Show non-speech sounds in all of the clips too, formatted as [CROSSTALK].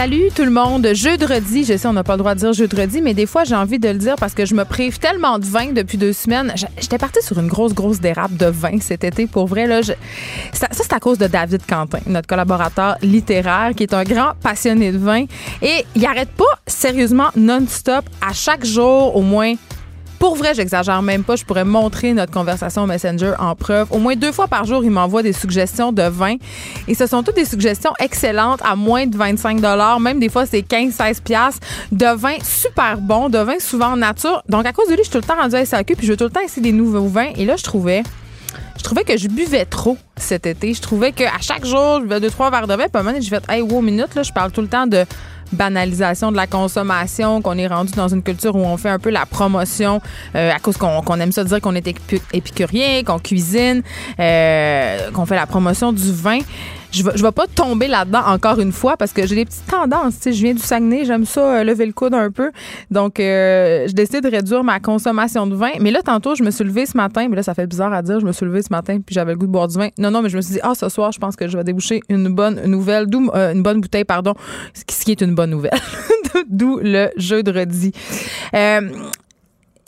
Salut tout le monde. Jeudi, je sais, on n'a pas le droit de dire jeudi, mais des fois, j'ai envie de le dire parce que je me prive tellement de vin depuis deux semaines. J'étais partie sur une grosse, grosse dérape de vin cet été. Pour vrai, là, ça, c'est à cause de David Quentin, notre collaborateur littéraire, qui est un grand passionné de vin. Et il arrête pas, sérieusement, non-stop, à chaque jour, au moins pour vrai, j'exagère même pas. Je pourrais montrer notre conversation Messenger en preuve. Au moins deux fois par jour, il m'envoie des suggestions de vin. Et ce sont toutes des suggestions excellentes à moins de 25 Même des fois, c'est 15-16 de vin super bon, de vin souvent en nature. Donc, à cause de lui, je suis tout le temps rendue à SAQ puis je veux tout le temps essayer des nouveaux vins. Et là, je trouvais je trouvais que je buvais trop cet été. Je trouvais qu'à chaque jour, je buvais deux, trois verres de vin. Puis à moment je fais, hey, wow, minute, là, je parle tout le temps de banalisation de la consommation, qu'on est rendu dans une culture où on fait un peu la promotion euh, à cause qu'on aime ça dire qu'on est épicurien, qu'on cuisine, euh, qu'on fait la promotion du vin je vais, vais pas tomber là-dedans encore une fois parce que j'ai des petites tendances. Tu sais, je viens du Saguenay, j'aime ça euh, lever le coude un peu. Donc, euh, je décide de réduire ma consommation de vin. Mais là, tantôt, je me suis levée ce matin. Mais là, ça fait bizarre à dire. Je me suis levée ce matin puis j'avais le goût de boire du vin. Non, non, mais je me suis dit, ah, ce soir, je pense que je vais déboucher une bonne nouvelle, d'où euh, une bonne bouteille, pardon, ce qui est une bonne nouvelle. [LAUGHS] d'où le jeu de.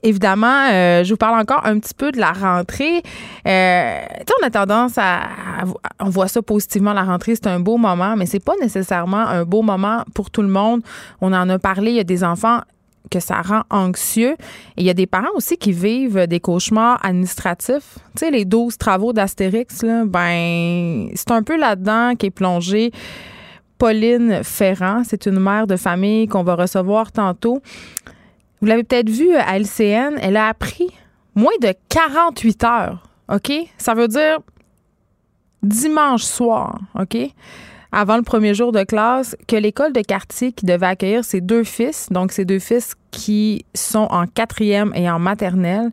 Évidemment, euh, je vous parle encore un petit peu de la rentrée. Euh, on a tendance à, on voit ça positivement la rentrée, c'est un beau moment, mais c'est pas nécessairement un beau moment pour tout le monde. On en a parlé, il y a des enfants que ça rend anxieux. Et il y a des parents aussi qui vivent des cauchemars administratifs. Tu sais, les 12 travaux d'Astérix, ben, c'est un peu là-dedans qui est plongé. Pauline Ferrand, c'est une mère de famille qu'on va recevoir tantôt. Vous l'avez peut-être vu à LCN, elle a appris moins de 48 heures, OK? Ça veut dire dimanche soir, OK? Avant le premier jour de classe, que l'école de quartier qui devait accueillir ses deux fils, donc ses deux fils qui sont en quatrième et en maternelle,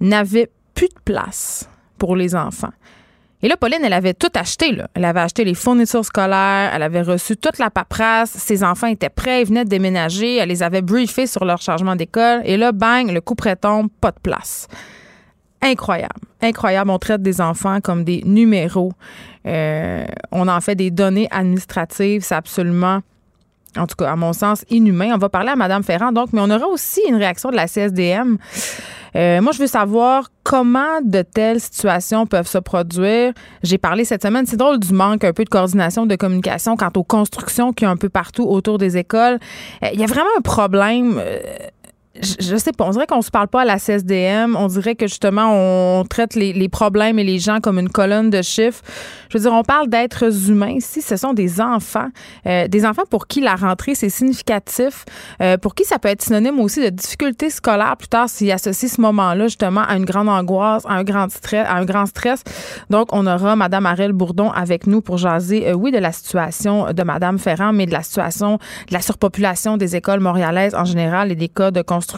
n'avait plus de place pour les enfants. Et là, Pauline, elle avait tout acheté. Là. Elle avait acheté les fournitures scolaires, elle avait reçu toute la paperasse, ses enfants étaient prêts, ils venaient de déménager, elle les avait briefés sur leur changement d'école. Et là, bang, le coup prêt tombe, pas de place. Incroyable, incroyable. On traite des enfants comme des numéros. Euh, on en fait des données administratives. C'est absolument en tout cas, à mon sens, inhumain. On va parler à Mme Ferrand, donc, mais on aura aussi une réaction de la CSDM. Euh, moi, je veux savoir comment de telles situations peuvent se produire. J'ai parlé cette semaine, c'est drôle du manque un peu de coordination, de communication quant aux constructions qui y a un peu partout autour des écoles. Euh, il y a vraiment un problème. Euh, je, sais pas, on dirait qu'on se parle pas à la CSDM. On dirait que justement, on traite les, problèmes et les gens comme une colonne de chiffres. Je veux dire, on parle d'êtres humains ici. Ce sont des enfants. Euh, des enfants pour qui la rentrée, c'est significatif. Euh, pour qui ça peut être synonyme aussi de difficultés scolaires plus tard s'il associe ce moment-là justement à une grande angoisse, à un grand stress. À un grand stress. Donc, on aura Mme Arelle Bourdon avec nous pour jaser, euh, oui, de la situation de Mme Ferrand, mais de la situation de la surpopulation des écoles montréalaises en général et des cas de construction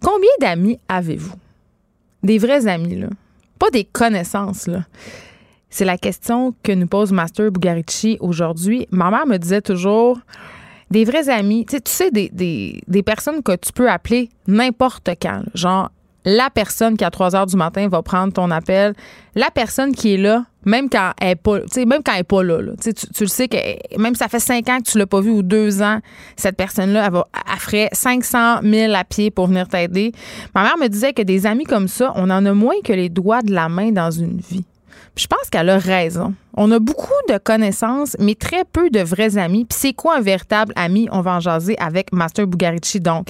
Combien d'amis avez-vous? Des vrais amis, là. Pas des connaissances, là. C'est la question que nous pose Master Bugarici aujourd'hui. Ma mère me disait toujours des vrais amis, tu sais, des, des, personnes que tu peux appeler n'importe quand. Genre, la personne qui à 3 heures du matin va prendre ton appel, la personne qui est là, même quand elle est pas, même quand elle pas là, Tu, tu, le sais que même si ça fait 5 ans que tu l'as pas vu ou 2 ans, cette personne-là, elle, va, elle ferait 500 000 à pied pour venir t'aider. Ma mère me disait que des amis comme ça, on en a moins que les doigts de la main dans une vie. je pense qu'elle a raison. On a beaucoup de connaissances, mais très peu de vrais amis. Puis c'est quoi un véritable ami? On va en jaser avec Master Bugarici. Donc,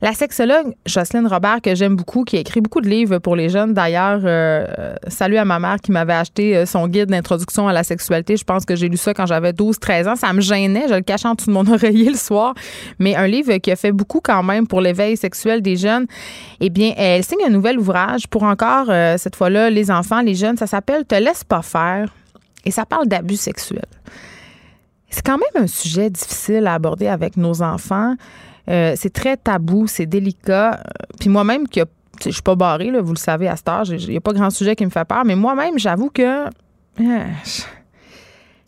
la sexologue Jocelyne Robert, que j'aime beaucoup, qui a écrit beaucoup de livres pour les jeunes. D'ailleurs, euh, salut à ma mère qui m'avait acheté euh, son guide d'introduction à la sexualité. Je pense que j'ai lu ça quand j'avais 12-13 ans. Ça me gênait. Je le cachais en dessous de mon [LAUGHS] oreiller le soir. Mais un livre qui a fait beaucoup quand même pour l'éveil sexuel des jeunes. Eh bien, elle signe un nouvel ouvrage pour encore, euh, cette fois-là, les enfants, les jeunes. Ça s'appelle Te laisse pas faire. Et ça parle d'abus sexuels. C'est quand même un sujet difficile à aborder avec nos enfants. Euh, c'est très tabou, c'est délicat. Puis moi-même, je je suis pas barrée, vous le savez, à cette âge, il n'y a pas grand sujet qui me fait peur, mais moi-même, j'avoue que euh, je,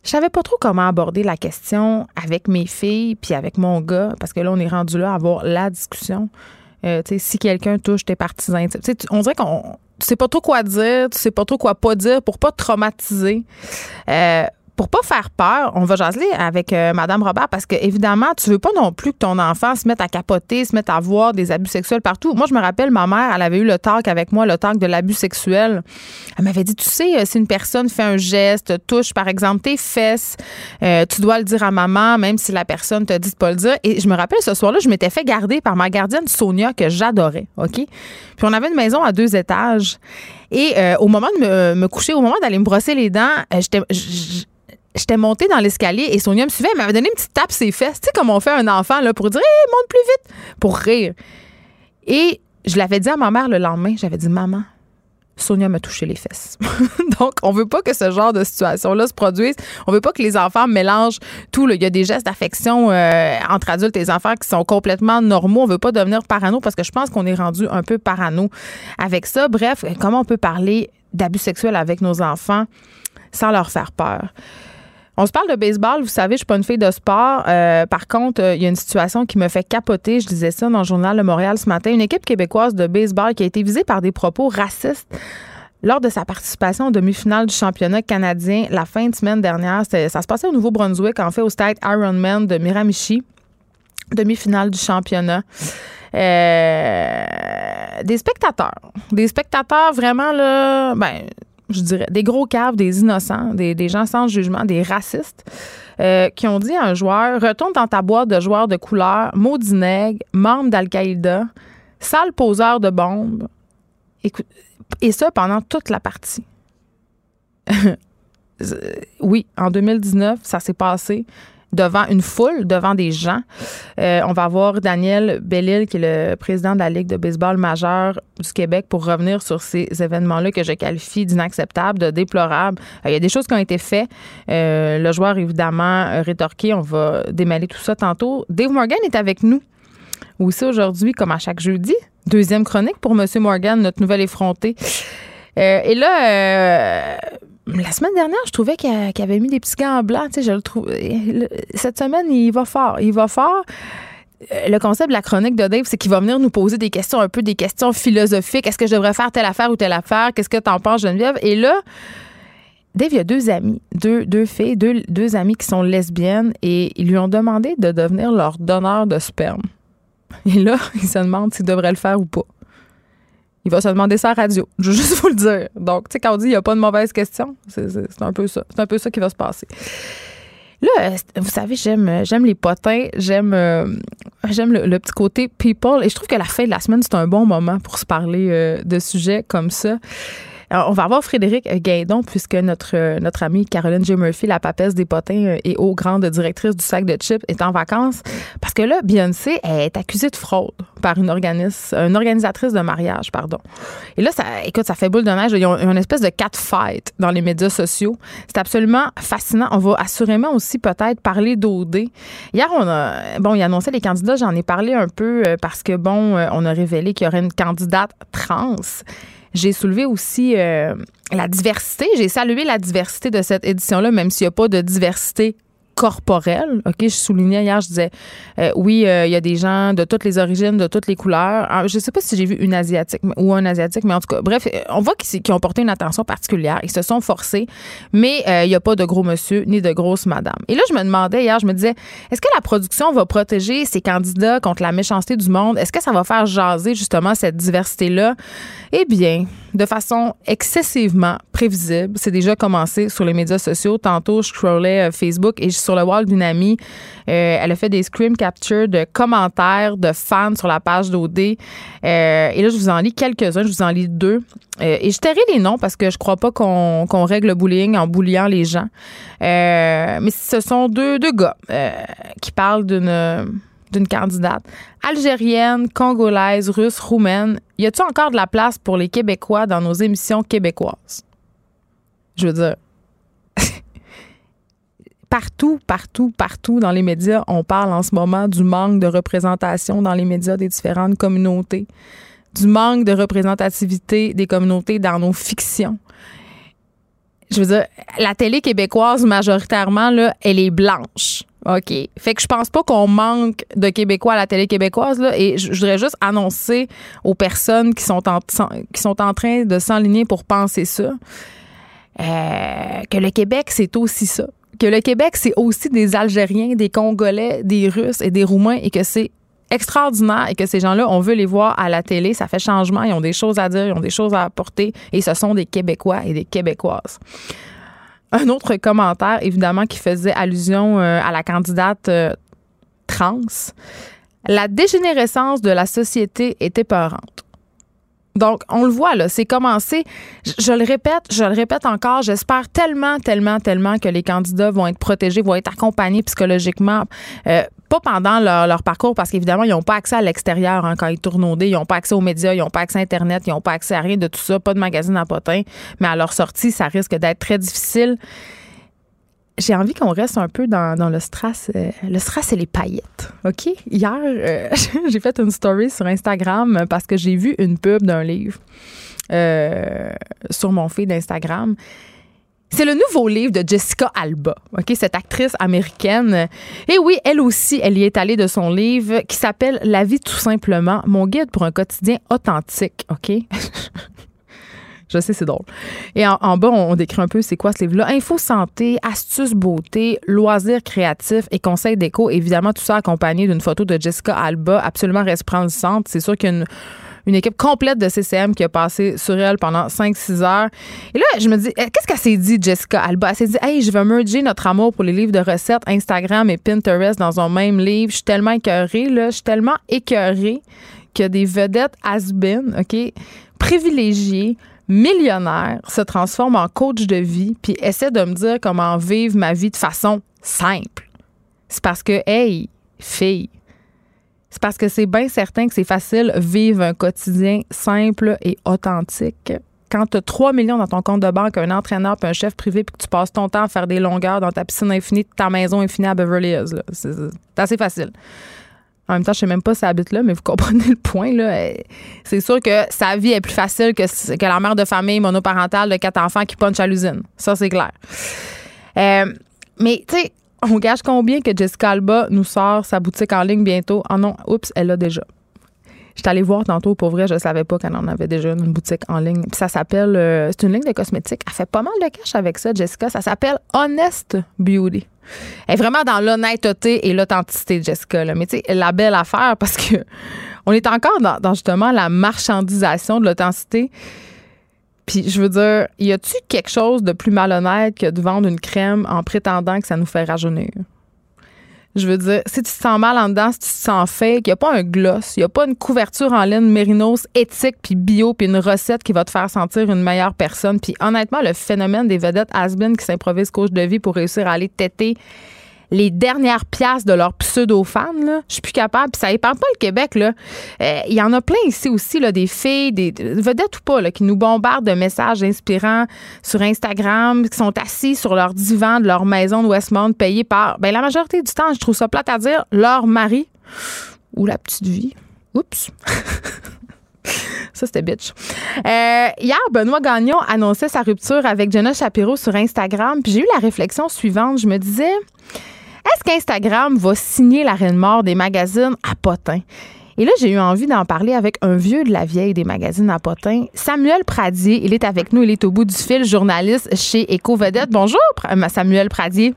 savais pas trop comment aborder la question avec mes filles puis avec mon gars, parce que là, on est rendu là à avoir la discussion. Euh, si quelqu'un touche tes partisans, on dirait qu'on tu sais pas trop quoi dire, tu sais pas trop quoi pas dire pour pas traumatiser pour pas faire peur, on va jaser avec euh, Madame Robert parce que évidemment, tu veux pas non plus que ton enfant se mette à capoter, se mette à voir des abus sexuels partout. Moi, je me rappelle, ma mère, elle avait eu le talk avec moi, le talk de l'abus sexuel. Elle m'avait dit, tu sais, euh, si une personne fait un geste, touche par exemple tes fesses, euh, tu dois le dire à maman, même si la personne te dit de pas le dire. Et je me rappelle ce soir-là, je m'étais fait garder par ma gardienne Sonia que j'adorais, ok? Puis on avait une maison à deux étages. Et au moment de me, coucher, au moment d'aller me brosser les dents, j'étais j'étais montée dans l'escalier et Sonia me suivait. Elle m'avait donné une petite tape ses fesses. Tu sais, comme on fait un enfant là, pour dire hey, monte plus vite, pour rire. Et je l'avais dit à ma mère le lendemain. J'avais dit Maman, Sonia m'a touché les fesses. [LAUGHS] Donc, on veut pas que ce genre de situation-là se produise. On veut pas que les enfants mélangent tout. Il y a des gestes d'affection euh, entre adultes et enfants qui sont complètement normaux. On veut pas devenir parano parce que je pense qu'on est rendu un peu parano avec ça. Bref, comment on peut parler d'abus sexuels avec nos enfants sans leur faire peur? On se parle de baseball, vous savez, je suis pas une fille de sport. Euh, par contre, euh, il y a une situation qui me fait capoter. Je disais ça dans le journal de Montréal ce matin. Une équipe québécoise de baseball qui a été visée par des propos racistes lors de sa participation en demi-finale du championnat canadien la fin de semaine dernière. Ça se passait au Nouveau-Brunswick, en fait, au stade Ironman de Miramichi. Demi-finale du championnat. Euh, des spectateurs. Des spectateurs vraiment, là, ben, je dirais, des gros caves, des innocents, des, gens sans jugement, des racistes, euh, qui ont dit à un joueur retourne dans ta boîte de joueurs de couleur, maudit nègre, membre d'Al-Qaïda, sale poseur de bombes. et ça pendant toute la partie. [LAUGHS] oui, en 2019, ça s'est passé devant une foule, devant des gens. Euh, on va voir Daniel Bellil, qui est le président de la Ligue de baseball majeur du Québec, pour revenir sur ces événements-là que je qualifie d'inacceptables, de déplorables. Euh, il y a des choses qui ont été faites. Euh, le joueur, évidemment, rétorqué. On va démêler tout ça tantôt. Dave Morgan est avec nous aussi aujourd'hui, comme à chaque jeudi. Deuxième chronique pour M. Morgan, notre nouvelle effrontée. et là, la semaine dernière, je trouvais qu'il avait mis des petits gants blancs. je le. Cette semaine, il va fort. Il va fort. Euh, le concept de la chronique de Dave, c'est qu'il va venir nous poser des questions, un peu des questions philosophiques. Est-ce que je devrais faire telle affaire ou telle affaire? Qu'est-ce que t'en penses, Geneviève? Et là, Dave, il y a deux amis, deux, deux filles, deux, deux amis qui sont lesbiennes et ils lui ont demandé de devenir leur donneur de sperme. Et là, [LAUGHS] il se demande s'il devrait le faire ou pas. Il va se demander ça à radio. Je veux juste [LAUGHS] vous le dire. Donc, tu sais, quand on dit il n'y a pas de mauvaise question, c'est un peu ça. C'est un peu ça qui va se passer. Là, vous savez, j'aime j'aime les potins, j'aime euh, j'aime le, petit côté people et je trouve que la fin de la semaine c'est un bon moment pour se parler euh, de sujets comme ça on va avoir Frédéric Gaidon, puisque notre, notre amie Caroline J. Murphy, la papesse des potins euh, et haut grande directrice du sac de chips, est en vacances. Parce que là, Beyoncé est accusée de fraude par une, une organisatrice de mariage, pardon. Et là, ça, écoute, ça fait boule de neige. Il y a une espèce de cat fight dans les médias sociaux. C'est absolument fascinant. On va assurément aussi peut-être parler d'OD. Hier, on a, bon, il annonçait les candidats. J'en ai parlé un peu euh, parce que, bon, euh, on a révélé qu'il y aurait une candidate trans. J'ai soulevé aussi euh, la diversité. J'ai salué la diversité de cette édition-là, même s'il n'y a pas de diversité corporelle. OK, je soulignais hier, je disais, euh, oui, euh, il y a des gens de toutes les origines, de toutes les couleurs. Ah, je ne sais pas si j'ai vu une asiatique ou un asiatique, mais en tout cas, bref, on voit qu'ils ont porté une attention particulière. Ils se sont forcés, mais il n'y a pas de gros monsieur ni de grosse madame. Et là, je me demandais hier, je me disais, est-ce que la production va protéger ses candidats contre la méchanceté du monde? Est-ce que ça va faire jaser justement cette diversité-là? Eh bien, de façon excessivement prévisible. C'est déjà commencé sur les médias sociaux. Tantôt, je scrollais euh, Facebook et sur le wall d'une amie, euh, elle a fait des screen captures de commentaires de fans sur la page d'OD. Euh, et là, je vous en lis quelques-uns. Je vous en lis deux. et je tairai les noms parce que je crois pas qu'on règle le bullying en bouliant les gens. mais ce sont deux, gars qui parlent d'une candidate algérienne, congolaise, russe, roumaine. Y a-t-il encore de la place pour les Québécois dans nos émissions québécoises? Je veux dire, partout, partout, partout dans les médias, on parle en ce moment du manque de représentation dans les médias des différentes communautés, du manque de représentativité des communautés dans nos fictions. Je veux dire, la télé québécoise, majoritairement, là, elle est blanche. OK? Fait que je pense pas qu'on manque de Québécois à la télé québécoise. Là, et je, voudrais juste annoncer aux personnes qui sont en, qui sont en train de s'enligner pour penser ça euh, que le Québec, c'est aussi ça que le Québec, c'est aussi des Algériens, des Congolais, des Russes et des Roumains et que c'est extraordinaire et que ces gens-là, on veut les voir à la télé. Ça fait changement. Ils ont des choses à dire, ils ont des choses à apporter et ce sont des Québécois et des Québécoises. Un autre commentaire, évidemment, qui faisait allusion euh, à la candidate euh, trans. La dégénérescence de la société est épeurante. Donc, on le voit, là, c'est commencé. Je, le répète, je le répète encore, j'espère tellement, tellement, tellement que les candidats vont être protégés, vont être accompagnés psychologiquement. Euh, pas pendant leur, parcours, parce qu'évidemment, ils n'ont pas accès à l'extérieur hein, quand ils tournent au dé. Ils n'ont pas accès aux médias, ils n'ont pas accès à Internet, ils n'ont pas accès à rien de tout ça, pas de magazine à potin. Mais à leur sortie, ça risque d'être très difficile j'ai envie qu'on reste un peu dans, le strass. Euh, le strass et les paillettes. OK? Hier, euh, [LAUGHS] j'ai fait une story sur Instagram parce que j'ai vu une pub d'un livre euh, sur mon feed d'Instagram. C'est le nouveau livre de Jessica Alba, OK, cette actrice américaine. Et oui, elle aussi, elle y est allée de son livre qui s'appelle La vie tout simplement, mon guide pour un quotidien authentique, OK? [LAUGHS] Je sais, c'est drôle. Et en, bas, on, décrit un peu c'est quoi ce livre-là. Info santé, astuces beauté, loisirs créatifs et conseils déco. Évidemment, tout ça accompagné d'une photo de Jessica Alba, absolument resplendissante. C'est sûr qu'il y a une, équipe complète de CCM qui a passé sur elle pendant 5-6 heures. Et là, je me dis, eh, qu'est-ce qu'elle s'est dit, Jessica Alba? Elle s'est dit, hey, je veux merger notre amour pour les livres de recettes, Instagram et Pinterest dans un même livre. Je suis tellement écœurée, là. Je suis tellement écœurée que des vedettes has-been, OK, privilégiées, millionnaire se transforme en coach de vie puis essaie de me dire comment vivre ma vie de façon simple. C'est parce que, hey, fille, c'est parce que c'est bien certain que c'est facile vivre un quotidien simple et authentique. Quand tu as 3 millions dans ton compte de banque, un entraîneur puis un chef privé puis que tu passes ton temps à faire des longueurs dans ta piscine infinie ta maison infinie à Beverly Hills, c'est assez facile. En même temps, je sais même pas si elle habite là, mais vous comprenez le point. Là. C'est sûr que sa vie est plus facile que, que la mère de famille monoparentale de quatre enfants qui punch à l'usine. Ça, c'est clair. Euh, mais, tu sais, on gage combien que Jessica Alba nous sort sa boutique en ligne bientôt? Ah non, oups, elle l'a déjà. J'étais allée voir tantôt, pour vrai, je savais pas qu'elle en avait déjà une boutique en ligne. Puis ça s'appelle, euh, c'est une ligne de cosmétiques. Elle fait pas mal de cash avec ça, Jessica. Ça s'appelle Honest Beauty. Elle est vraiment dans l'honnêteté et l'authenticité, Jessica. Mais tu sais, la belle affaire, parce que [LAUGHS] on est encore dans, justement la marchandisation de l'authenticité. Puis je veux dire, y a-tu quelque chose de plus malhonnête que de vendre une crème en prétendant que ça nous fait rajeunir? Je veux dire, si tu te sens mal en dedans, si tu te sens fake, il n'y a pas un gloss, il n'y a pas une couverture en laine mérinos éthique puis bio puis une recette qui va te faire sentir une meilleure personne. Puis honnêtement, le phénomène des vedettes has qui s'improvisent coach de vie pour réussir à aller têter les dernières pièces de leurs pseudo-fans. Je suis plus capable. Puis ça épargne pas le Québec. Euh, il y en a plein ici aussi, là, des filles, des, vedettes ou pas, là, qui nous bombardent de messages inspirants sur Instagram, qui sont assis sur leur divan de leur maison de Westmount, payés par, ben, la majorité du temps, je trouve ça plate à dire, leur mari ou la petite vie. Oups. [LAUGHS] Ça, c'était bitch. Euh, hier, Benoît Gagnon annonçait sa rupture avec Jenna Shapiro sur Instagram. Puis j'ai eu la réflexion suivante. Je me disais, est-ce qu'Instagram va signer la reine mort des magazines à potin? Et là, j'ai eu envie d'en parler avec un vieux de la vieille des magazines à potin, Samuel Pradier. Il est avec nous, il est au bout du fil, journaliste chez Eco Vedette. Bonjour, Samuel Pradier.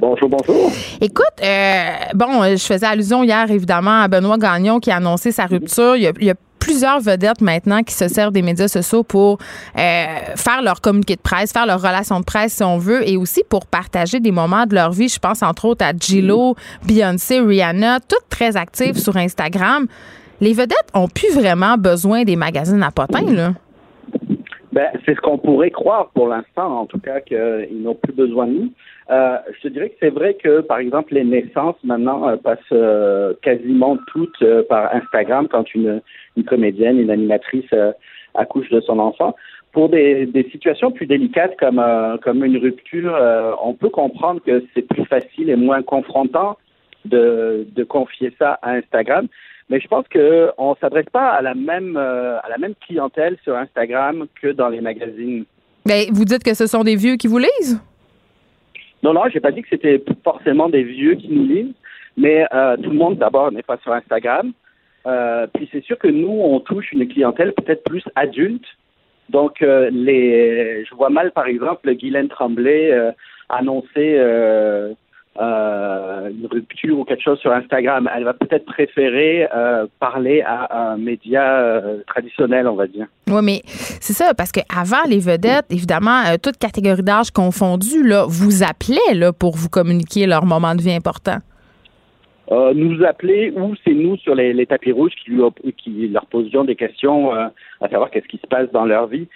Bonjour, bonjour. Écoute, euh, bon, je faisais allusion hier, évidemment, à Benoît Gagnon qui a annoncé sa rupture. Il y a, plusieurs vedettes maintenant qui se servent des médias sociaux pour euh, faire leur communiqué de presse, faire leur relation de presse si on veut, et aussi pour partager des moments de leur vie. Je pense entre autres à Gillo, Beyoncé, Rihanna, toutes très actives sur Instagram. Les vedettes ont plus vraiment besoin des magazines à potins, là. Ben, c'est ce qu'on pourrait croire pour l'instant, en tout cas, qu'ils n'ont plus besoin de nous. Euh, je dirais que c'est vrai que, par exemple, les naissances maintenant euh, passent euh, quasiment toutes par Instagram quand une, une comédienne, une animatrice accouche de son enfant. Pour des, des situations plus délicates comme, comme une rupture, on peut comprendre que c'est plus facile et moins confrontant de, de confier ça à Instagram. Mais je pense qu'on ne s'adresse pas à la même à la même clientèle sur Instagram que dans les magazines. Mais vous dites que ce sont des vieux qui vous lisent? Non, non, j'ai pas dit que c'était forcément des vieux qui nous lisent, mais euh, tout le monde d'abord n'est pas sur Instagram. Euh, puis c'est sûr que nous, on touche une clientèle peut-être plus adulte. Donc, euh, les, je vois mal, par exemple, Guylaine Tremblay annoncer euh, une rupture ou quelque chose sur Instagram. Elle va peut-être préférer euh, parler à un média euh, traditionnel, on va dire. Oui, mais c'est ça, parce qu'avant, les vedettes, évidemment, toutes catégories d'âge confondues, là, vous appelaient là, pour vous communiquer leur moment de vie important. nous appeler ou c'est nous sur les, tapis rouges qui, qui leur posions des questions à savoir qu'est-ce qui se passe dans leur vie.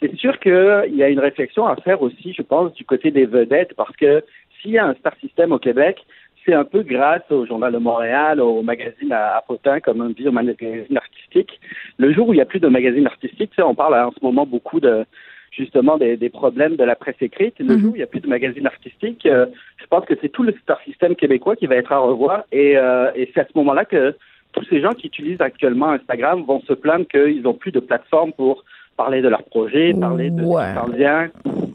c'est sûr qu'il y a une réflexion à faire aussi, je pense, du côté des vedettes, parce que s'il y a un star system au Québec, c'est un peu grâce au Journal de Montréal, au magazine à, à comme on dit, au magazine artistique. Le jour où il n'y a plus de magazine artistique, on parle en ce moment beaucoup de justement des, problèmes de la presse écrite. Le mhm. jour où il n'y a plus de magazine artistique, euh, je pense que c'est tout le star system québécois qui va être à revoir. Et, euh, et c'est à ce moment-là que tous ces gens qui utilisent actuellement Instagram vont se plaindre qu'ils n'ont plus de plateforme pour parler de leur projet, parler de ouais.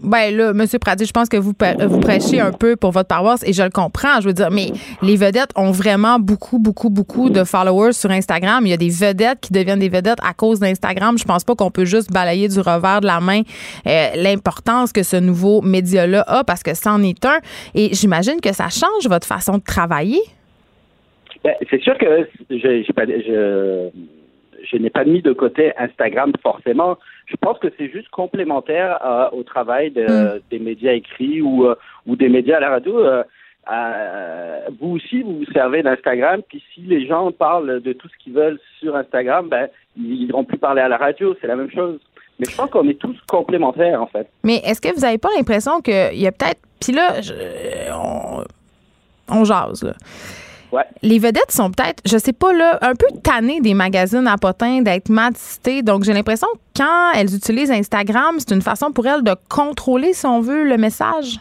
Ben là, M. Pradi, je pense que vous, vous prêchez un peu pour votre paroisse et je le comprends. Je veux dire, mais les vedettes ont vraiment beaucoup, beaucoup, beaucoup de followers sur Instagram. Il y a des vedettes qui deviennent des vedettes à cause d'Instagram. Je pense pas qu'on peut juste balayer du revers de la main euh, l'importance que ce nouveau média-là a parce que c'en est un. Et j'imagine que ça change votre façon de travailler. Ben, c'est sûr que je, je n'ai pas mis de côté Instagram forcément. Je pense que c'est juste complémentaire euh, au travail de, mm. des médias écrits ou, euh, ou des médias à la radio. Euh, vous aussi, vous vous servez d'Instagram, puis si les gens parlent de tout ce qu'ils veulent sur Instagram, ben, ils n'iront plus parler à la radio, c'est la même chose. Mais je pense qu'on est tous complémentaires, en fait. Mais est-ce que vous n'avez pas l'impression qu'il y a peut-être... Puis là, on, on jase, là. Les vedettes sont peut-être, je sais pas, là, un peu tannées des magazines à potins, d'être mal Donc, j'ai l'impression que quand elles utilisent Instagram, c'est une façon pour elles de contrôler, si on veut, le message.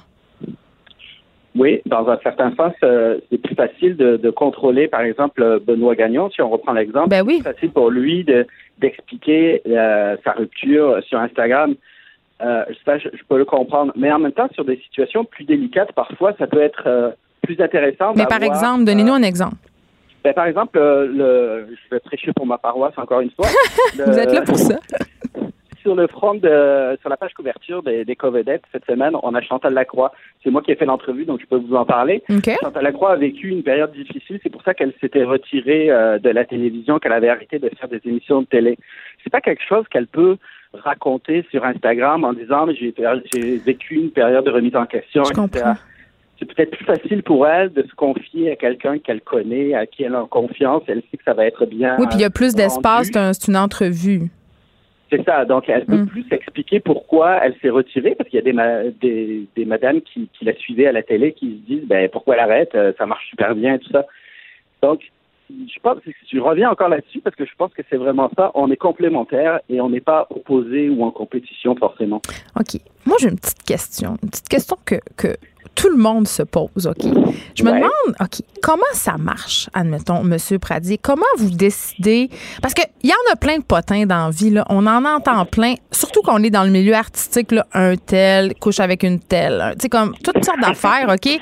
Oui, dans un certain sens, euh, c'est plus facile de, contrôler, par exemple, Benoît Gagnon, si on reprend l'exemple. Ben oui. C'est facile pour lui d'expliquer euh, sa rupture sur Instagram. Euh, ça, je, peux le comprendre. Mais en même temps, sur des situations plus délicates, parfois, ça peut être plus intéressant. Mais par exemple, donnez-nous un exemple. Ben, par exemple, euh, le, je vais prêcher pour ma paroisse encore une fois. [LAUGHS] Vous êtes là pour ça. [LAUGHS] sur le front de, sur la page couverture des, des Covedettes cette semaine, on a Chantal Lacroix. C'est moi qui ai fait l'entrevue, donc je peux vous en parler. Chantal Lacroix a vécu une période difficile. C'est pour ça qu'elle s'était retirée euh, de la télévision, qu'elle avait arrêté de faire des émissions de télé. C'est pas quelque chose qu'elle peut raconter sur Instagram en disant j'ai vécu une période de remise en question, je Comprends c'est peut-être plus facile pour elle de se confier à quelqu'un qu'elle connaît, à qui elle a confiance. Elle sait que ça va être bien. Oui, puis il y a plus d'espace, c'est une entrevue. C'est ça. Donc, elle peut mm. plus expliquer pourquoi elle s'est retirée, parce qu'il y a des, des, madames qui, la suivaient à la télé qui se disent, ben pourquoi elle arrête, euh, ça marche super bien, tout ça. Donc, je pense, je reviens encore là-dessus parce que je pense que c'est vraiment ça. On est complémentaires et on n'est pas opposés ou en compétition forcément. OK. Moi, j'ai une petite question. Une petite question que, que tout le monde se pose, OK? Je me demande, OK, comment ça marche, admettons, Monsieur Pradier? Comment vous décidez? Parce qu'il y en a plein de potins dans la vie, là. On en entend plein, surtout quand on est dans le milieu artistique, là, un tel couche avec une telle. Tu sais, comme toutes sortes d'affaires, OK?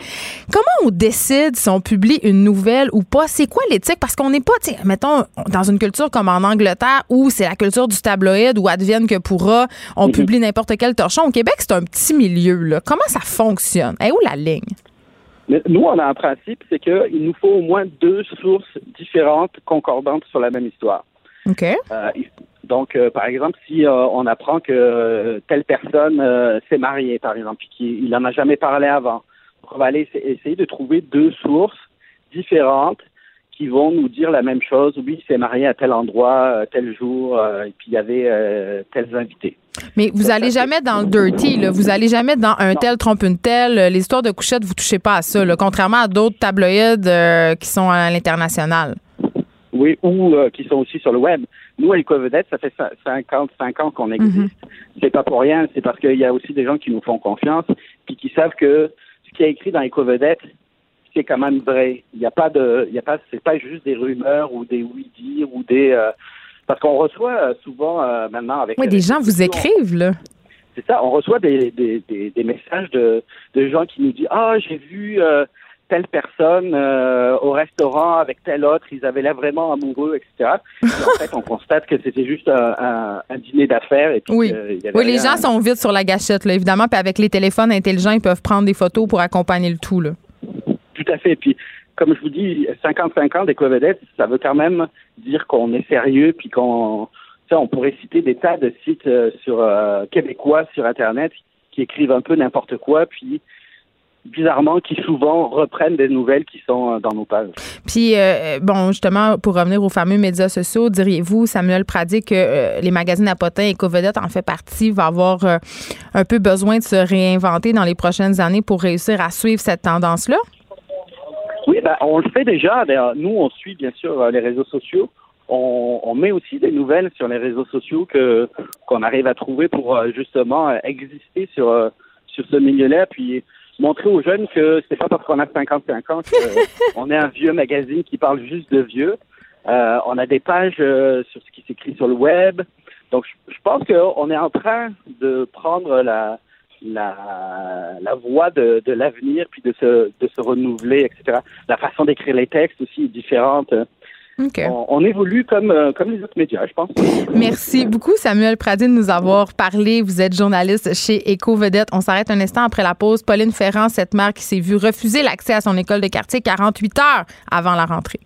Comment on décide si on publie une nouvelle ou pas? C'est quoi l'éthique? Parce qu'on n'est pas, tu sais, mettons, dans une culture comme en Angleterre où c'est la culture du tabloïd où advienne que pourra, on mm-hmm. publie n'importe quel torchon. Au Québec, c'est un petit milieu, là. Comment ça fonctionne? Et où la ligne? nous, on a un principe, c'est qu'il nous faut au moins deux sources différentes, concordantes sur la même histoire. OK. Euh, donc, euh, par exemple, si euh, on apprend que telle personne s'est mariée, par exemple, qu'il n'en a jamais parlé avant, on va aller essayer de trouver deux sources différentes qui vont nous dire la même chose. Oui, il s'est marié à tel endroit, tel jour, et puis il y avait tels invités. Mais vous allez jamais dans le dirty, là. Vous allez jamais dans un tel trompe une telle. L'histoire de couchette, vous touchez pas à ça, contrairement à d'autres tabloïds euh, qui sont à l'international. Oui, ou euh, qui sont aussi sur le web. Nous, à Ecovedette, ça fait 55 ans qu'on existe. Mm-hmm. C'est pas pour rien, c'est parce qu'il y a aussi des gens qui nous font confiance, puis qui savent que ce qui est écrit dans Ecovedette, c'est quand même vrai. Il n'y a pas de, il y a pas, c'est pas juste des rumeurs ou des oui-dire ou des, euh, parce qu'on reçoit euh, souvent euh, maintenant avec. Oui, des gens vous écrivent, là. C'est ça, on reçoit des, des, des, messages de, de, gens qui nous disent Ah, j'ai vu euh, telle personne au restaurant avec telle autre, ils avaient l'air vraiment amoureux, etc. en [LAUGHS] fait, on constate que c'était juste un, dîner d'affaires. Et oui, oui les gens sont vite sur la gâchette, là, évidemment. Puis avec les téléphones intelligents, ils peuvent prendre des photos pour accompagner le tout. Là. Fait. Puis, comme je vous dis, 55 ans d'éco-vedette, ça veut quand même dire qu'on est sérieux, puis qu'on on pourrait citer des tas de sites euh, sur euh, québécois sur Internet qui écrivent un peu n'importe quoi, puis bizarrement, qui souvent reprennent des nouvelles qui sont euh, dans nos pages. Puis, bon, justement, pour revenir aux fameux médias sociaux, diriez-vous, Samuel Pradi, que les magazines à et Covedette en fait partie, va avoir un peu besoin de se réinventer dans les prochaines années pour réussir à suivre cette tendance-là? Oui, ben, on le fait déjà. Nous, on suit bien sûr les réseaux sociaux on, met aussi des nouvelles sur les réseaux sociaux que qu'on arrive à trouver pour euh, justement euh, exister sur euh, sur ce milieu-là, puis montrer aux jeunes que c'est pas parce qu'on a 55 ans qu'on [LAUGHS] est un vieux magazine qui parle juste de vieux. on a des pages sur ce qui s'écrit sur le web. Donc, je, pense qu'on est en train de prendre la, la, la voie de, de l'avenir, puis de se, de se renouveler, etc. La façon d'écrire les textes aussi est différente. On, évolue comme, euh, comme les autres médias, je pense. Merci beaucoup, Samuel Pradine, de nous avoir parlé. Vous êtes journaliste chez Éco-Vedette. On s'arrête un instant après la pause. Pauline Ferrand, cette mère qui s'est vue refuser l'accès à son école de quartier 48 heures avant la rentrée.